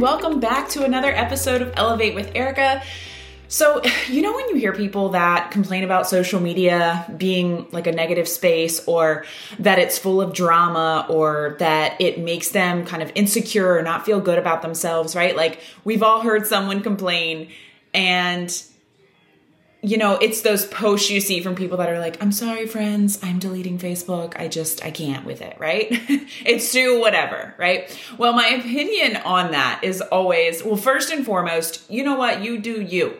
welcome back to another episode of Elevate with Erica. So, you know, when you hear people that complain about social media being like a negative space, or that it's full of drama, or that it makes them kind of insecure or not feel good about themselves, right? Like, we've all heard someone complain, and you know, it's those posts you see from people that are like, I'm sorry, friends, I'm deleting Facebook. I just, I can't with it, right? it's too whatever, right? Well, my opinion on that is always, well, first and foremost, you know what? You do you.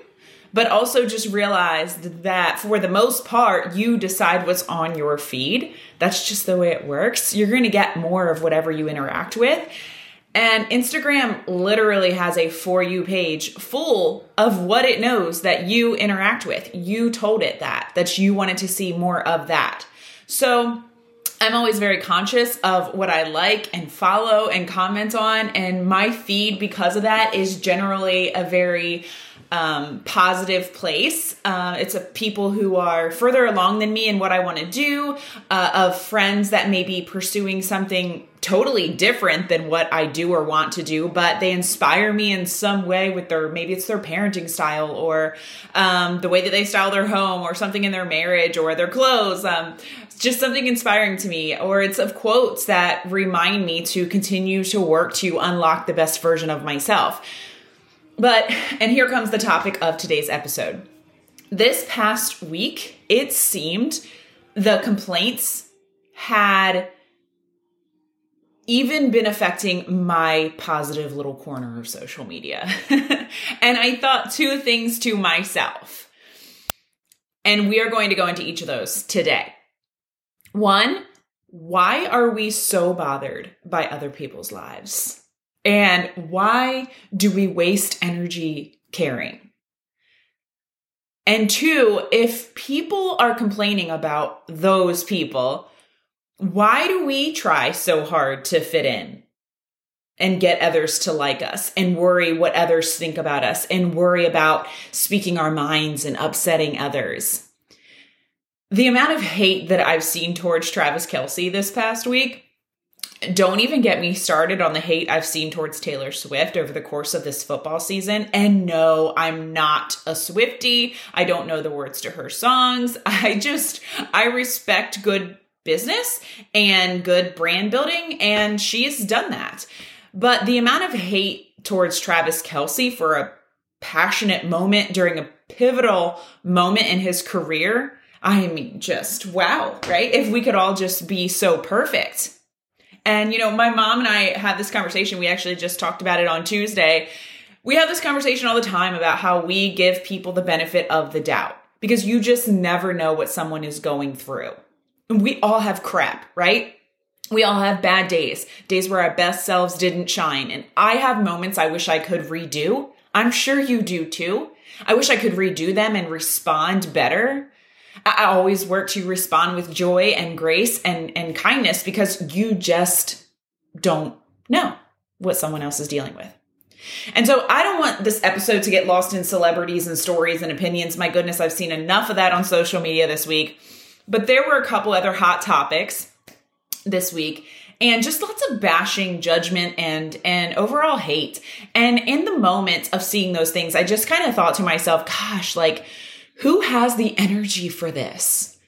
But also just realize that for the most part, you decide what's on your feed. That's just the way it works. You're going to get more of whatever you interact with. And Instagram literally has a For You page full of what it knows that you interact with. You told it that, that you wanted to see more of that. So I'm always very conscious of what I like and follow and comment on. And my feed, because of that, is generally a very um, positive place. Uh, it's a people who are further along than me in what I want to do, uh, of friends that may be pursuing something totally different than what I do or want to do, but they inspire me in some way with their maybe it's their parenting style or um, the way that they style their home or something in their marriage or their clothes. Um, just something inspiring to me, or it's of quotes that remind me to continue to work to unlock the best version of myself. But, and here comes the topic of today's episode. This past week, it seemed the complaints had even been affecting my positive little corner of social media. and I thought two things to myself. And we are going to go into each of those today. One, why are we so bothered by other people's lives? And why do we waste energy caring? And two, if people are complaining about those people, why do we try so hard to fit in and get others to like us and worry what others think about us and worry about speaking our minds and upsetting others? The amount of hate that I've seen towards Travis Kelce this past week don't even get me started on the hate I've seen towards Taylor Swift over the course of this football season. And no, I'm not a Swiftie. I don't know the words to her songs. I just, I respect good business and good brand building, and she's done that. But the amount of hate towards Travis Kelce for a passionate moment during a pivotal moment in his career, I mean, just wow, right? If we could all just be so perfect. And, you know, my mom and I had this conversation. We actually just talked about it on Tuesday. We have this conversation all the time about how we give people the benefit of the doubt because you just never know what someone is going through. And we all have crap, right? We all have bad days, days where our best selves didn't shine. And I have moments I wish I could redo. I'm sure you do too. I wish I could redo them and respond better. I always work to respond with joy and grace and, and kindness because you just don't know what someone else is dealing with. And so I don't want this episode to get lost in celebrities and stories and opinions. My goodness, I've seen enough of that on social media this week. But there were a couple other hot topics this week and just lots of bashing judgment and and overall hate and in the moment of seeing those things i just kind of thought to myself gosh like who has the energy for this?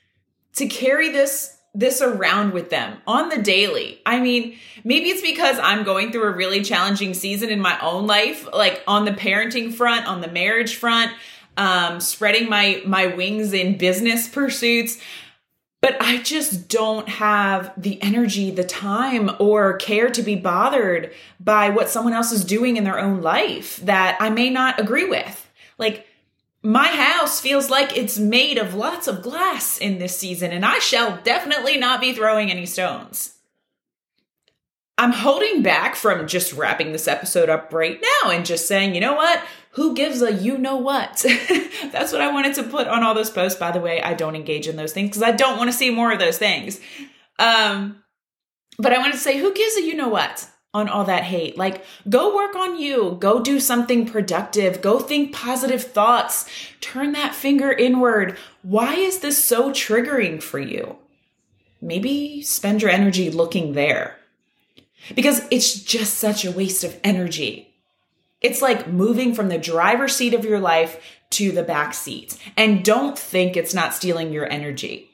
To carry this this around with them on the daily. I mean, maybe it's because I'm going through a really challenging season in my own life, like on the parenting front, on the marriage front, um, spreading my my wings in business pursuits. But I just don't have the energy, the time, or care to be bothered by what someone else is doing in their own life that I may not agree with. Like, my house feels like it's made of lots of glass in this season, and I shall definitely not be throwing any stones. I'm holding back from just wrapping this episode up right now and just saying, you know what? Who gives a you know what? That's what I wanted to put on all those posts. By the way, I don't engage in those things because I don't want to see more of those things. Um, but I wanted to say, who gives a you know what? On all that hate. Like, go work on you. Go do something productive. Go think positive thoughts. Turn that finger inward. Why is this so triggering for you? Maybe spend your energy looking there because it's just such a waste of energy. It's like moving from the driver's seat of your life to the back seat. And don't think it's not stealing your energy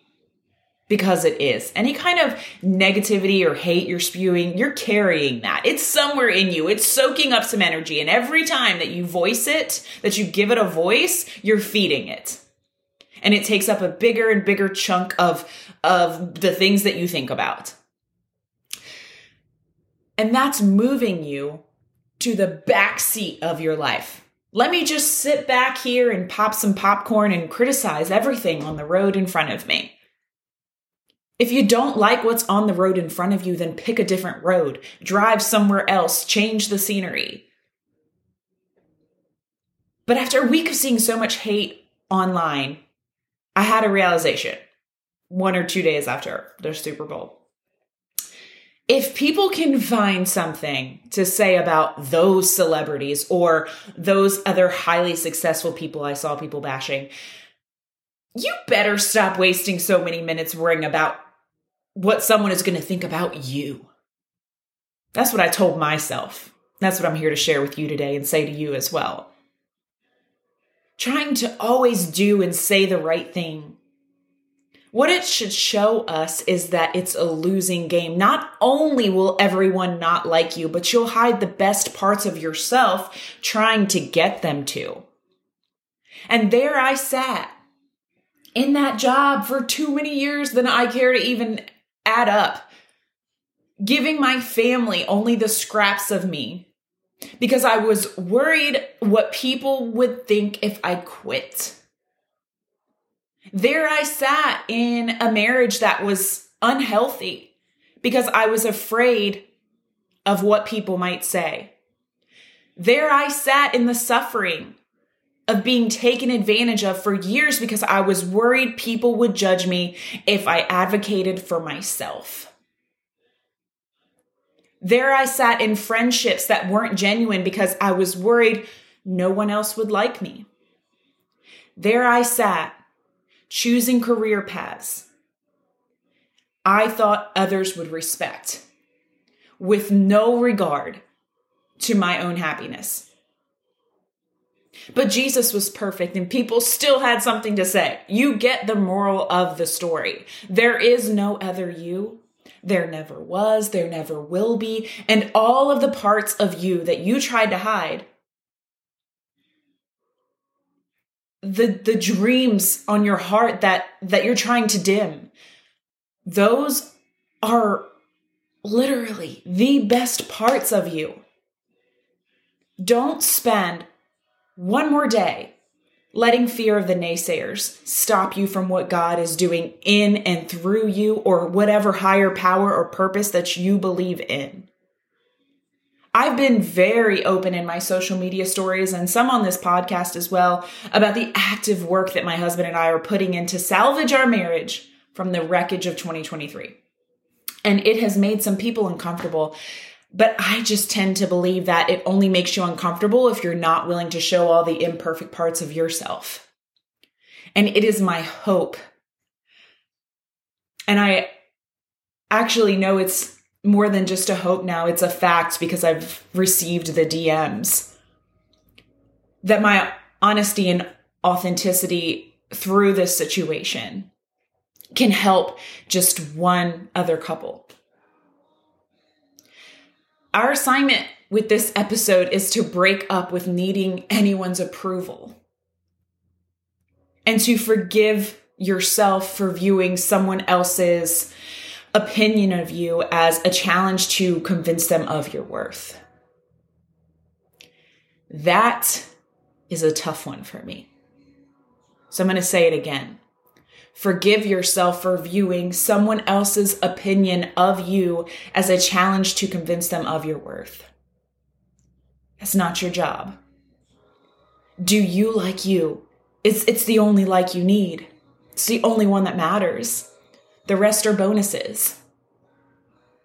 because it is. Any kind of negativity or hate you're spewing, you're carrying that. It's somewhere in you. It's soaking up some energy. And every time that you voice it, that you give it a voice, you're feeding it. And it takes up a bigger and bigger chunk of, of the things that you think about. And that's moving you to the back seat of your life. Let me just sit back here and pop some popcorn and criticize everything on the road in front of me. If you don't like what's on the road in front of you, then pick a different road, drive somewhere else, change the scenery. But after a week of seeing so much hate online, I had a realization one or two days after the Super Bowl. If people can find something to say about those celebrities or those other highly successful people I saw people bashing, you better stop wasting so many minutes worrying about what someone is going to think about you. That's what I told myself. That's what I'm here to share with you today and say to you as well. Trying to always do and say the right thing what it should show us is that it's a losing game. Not only will everyone not like you, but you'll hide the best parts of yourself trying to get them to. And there I sat in that job for too many years than I care to even add up, giving my family only the scraps of me because I was worried what people would think if I quit. There I sat in a marriage that was unhealthy because I was afraid of what people might say. There I sat in the suffering of being taken advantage of for years because I was worried people would judge me if I advocated for myself. There I sat in friendships that weren't genuine because I was worried no one else would like me. There I sat choosing career paths I thought others would respect with no regard to my own happiness. But Jesus was perfect and people still had something to say. You get the moral of the story. There is no other you. There never was, there never will be. And all of the parts of you that you tried to hide the the dreams on your heart that that you're trying to dim those are literally the best parts of you don't spend one more day letting fear of the naysayers stop you from what God is doing in and through you or whatever higher power or purpose that you believe in. I've been very open in my social media stories and some on this podcast as well about the active work that my husband and I are putting in to salvage our marriage from the wreckage of 2023. And it has made some people uncomfortable. But I just tend to believe that it only makes you uncomfortable if you're not willing to show all the imperfect parts of yourself. And it is my hope. And I actually know it's more than just a hope now, it's a fact because I've received the DMs that my honesty and authenticity through this situation can help just one other couple. Our assignment with this episode is to break up with needing anyone's approval and to forgive yourself for viewing someone else's opinion of you as a challenge to convince them of your worth. That is a tough one for me. So I'm going to say it again. Forgive yourself for viewing someone else's opinion of you as a challenge to convince them of your worth. That's not your job. Do you like you? It's, it's the only like you need. It's the only one that matters. The rest are bonuses.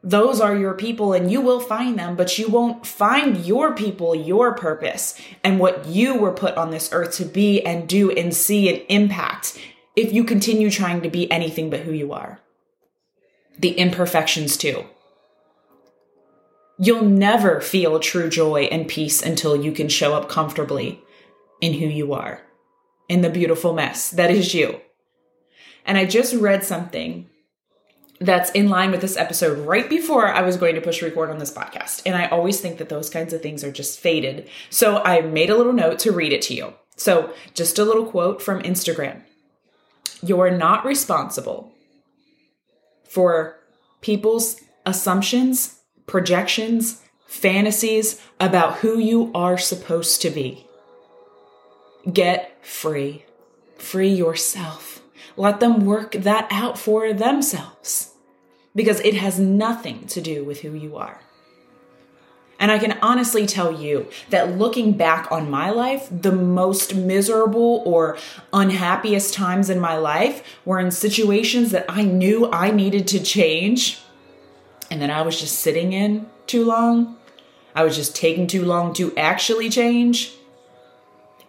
Those are your people and you will find them, but you won't find your people, your purpose, and what you were put on this earth to be and do and see and impact if you continue trying to be anything but who you are. The imperfections, too. You'll never feel true joy and peace until you can show up comfortably in who you are, in the beautiful mess that is you. And I just read something that's in line with this episode right before I was going to push record on this podcast. And I always think that those kinds of things are just faded. So I made a little note to read it to you. So, just a little quote from Instagram You're not responsible for people's assumptions, projections, fantasies about who you are supposed to be. Get free. Free yourself. Let them work that out for themselves because it has nothing to do with who you are. And I can honestly tell you that looking back on my life, the most miserable or unhappiest times in my life were in situations that I knew I needed to change and that I was just sitting in too long. I was just taking too long to actually change.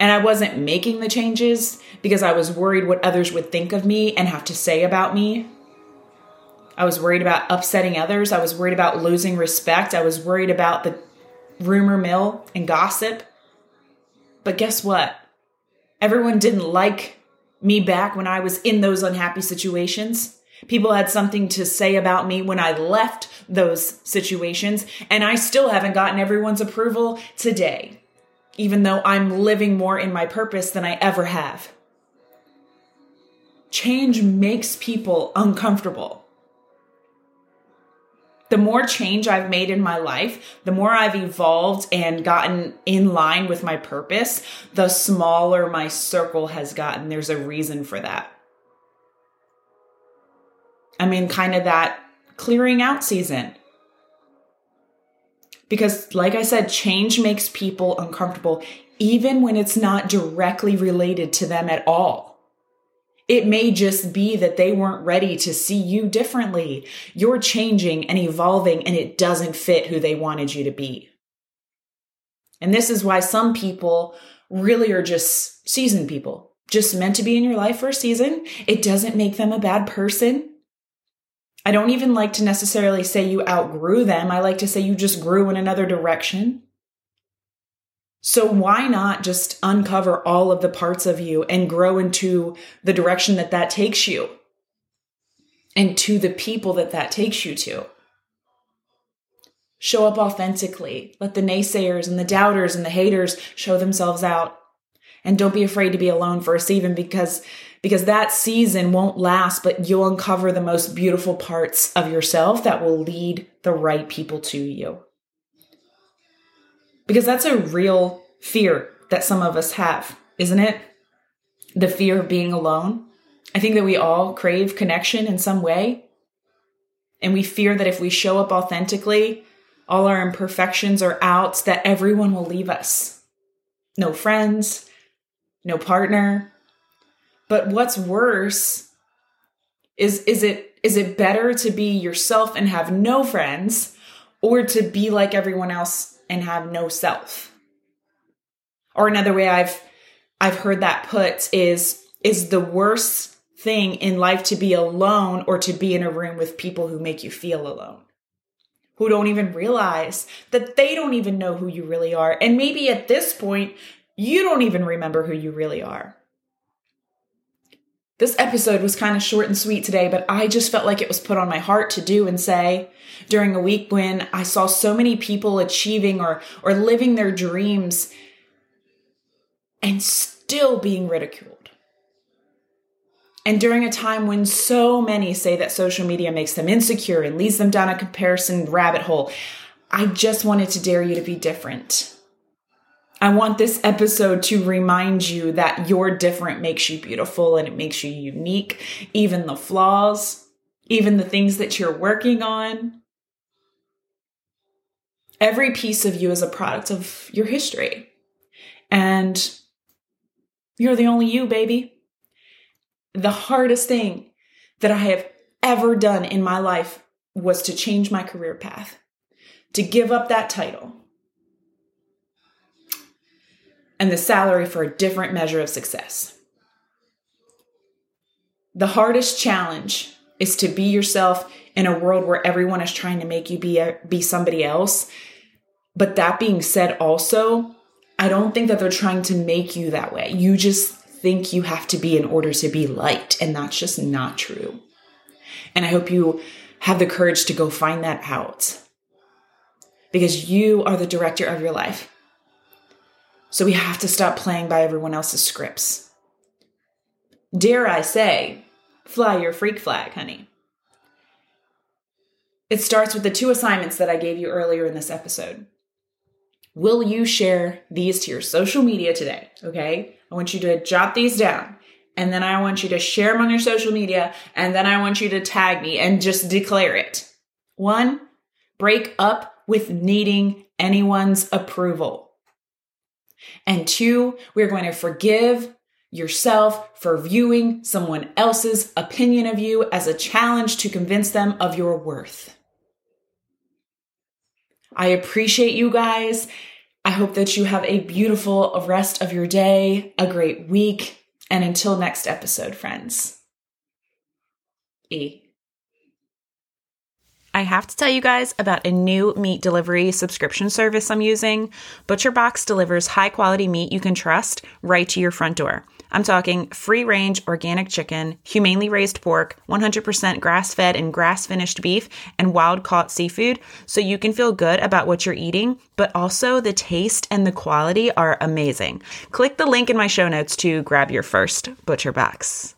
And I wasn't making the changes because I was worried what others would think of me and have to say about me. I was worried about upsetting others. I was worried about losing respect. I was worried about the rumor mill and gossip. But guess what? Everyone didn't like me back when I was in those unhappy situations. People had something to say about me when I left those situations, and I still haven't gotten everyone's approval today, even though I'm living more in my purpose than I ever have. Change makes people uncomfortable the more change I've made in my life, the more I've evolved and gotten in line with my purpose, the smaller my circle has gotten. There's a reason for that. I'm in kind of that clearing out season. Because, like I said, change makes people uncomfortable, even when it's not directly related to them at all. It may just be that they weren't ready to see you differently. You're changing and evolving and it doesn't fit who they wanted you to be. And this is why some people really are just seasoned people, just meant to be in your life for a season. It doesn't make them a bad person. I don't even like to necessarily say you outgrew them. I like to say you just grew in another direction. So why not just uncover all of the parts of you and grow into the direction that that takes you and to the people that that takes you to? Show up authentically. Let the naysayers and the doubters and the haters show themselves out. And don't be afraid to be alone for a season because because that season won't last, but you'll uncover the most beautiful parts of yourself that will lead the right people to you because that's a real fear that some of us have, isn't it? The fear of being alone. I think that we all crave connection in some way. And we fear that if we show up authentically, all our imperfections are out, that everyone will leave us. No friends, no partner. But what's worse is is it is it better to be yourself and have no friends or to be like everyone else and have no self. Or another way I've I've heard that put is is the worst thing in life to be alone or to be in a room with people who make you feel alone. Who don't even realize that they don't even know who you really are. And maybe at this point, you don't even remember who you really are. This episode was kind of short and sweet today, but I just felt like it was put on my heart to do and say during a week when I saw so many people achieving or, or living their dreams and still being ridiculed. And during a time when so many say that social media makes them insecure and leads them down a comparison rabbit hole, I just wanted to dare you to be different. I want this episode to remind you that you're different makes you beautiful and it makes you unique, even the flaws, even the things that you're working on. Every piece of you is a product of your history. And you're the only you, baby. The hardest thing that I have ever done in my life was to change my career path, to give up that title and the salary for a different measure of success. The hardest challenge is to be yourself in a world where everyone is trying to make you be a, be somebody else. But that being said also, I don't think that they're trying to make you that way. You just think you have to be in order to be liked, and that's just not true. And I hope you have the courage to go find that out because you are the director of your life. So we have to stop playing by everyone else's scripts. Dare I say, fly your freak flag, honey. It starts with the two assignments that I gave you earlier in this episode. Will you share these to your social media today? Okay. I want you to jot these down. And then I want you to share them on your social media. And then I want you to tag me and just declare it. One, break up with needing anyone's approval. And two, we're going to forgive yourself for viewing someone else's opinion of you as a challenge to convince them of your worth. I appreciate you guys. I hope that you have a beautiful rest of your day, a great week, and until next episode, friends. E. I have to tell you guys about a new meat delivery subscription service I'm using. ButcherBox delivers high quality meat you can trust right to your front door. I'm talking free range organic chicken, humanely raised pork, 100% grass fed and grass finished beef, and wild caught seafood, so you can feel good about what you're eating, but also the taste and the quality are amazing. Click the link in my show notes to grab your first ButcherBox.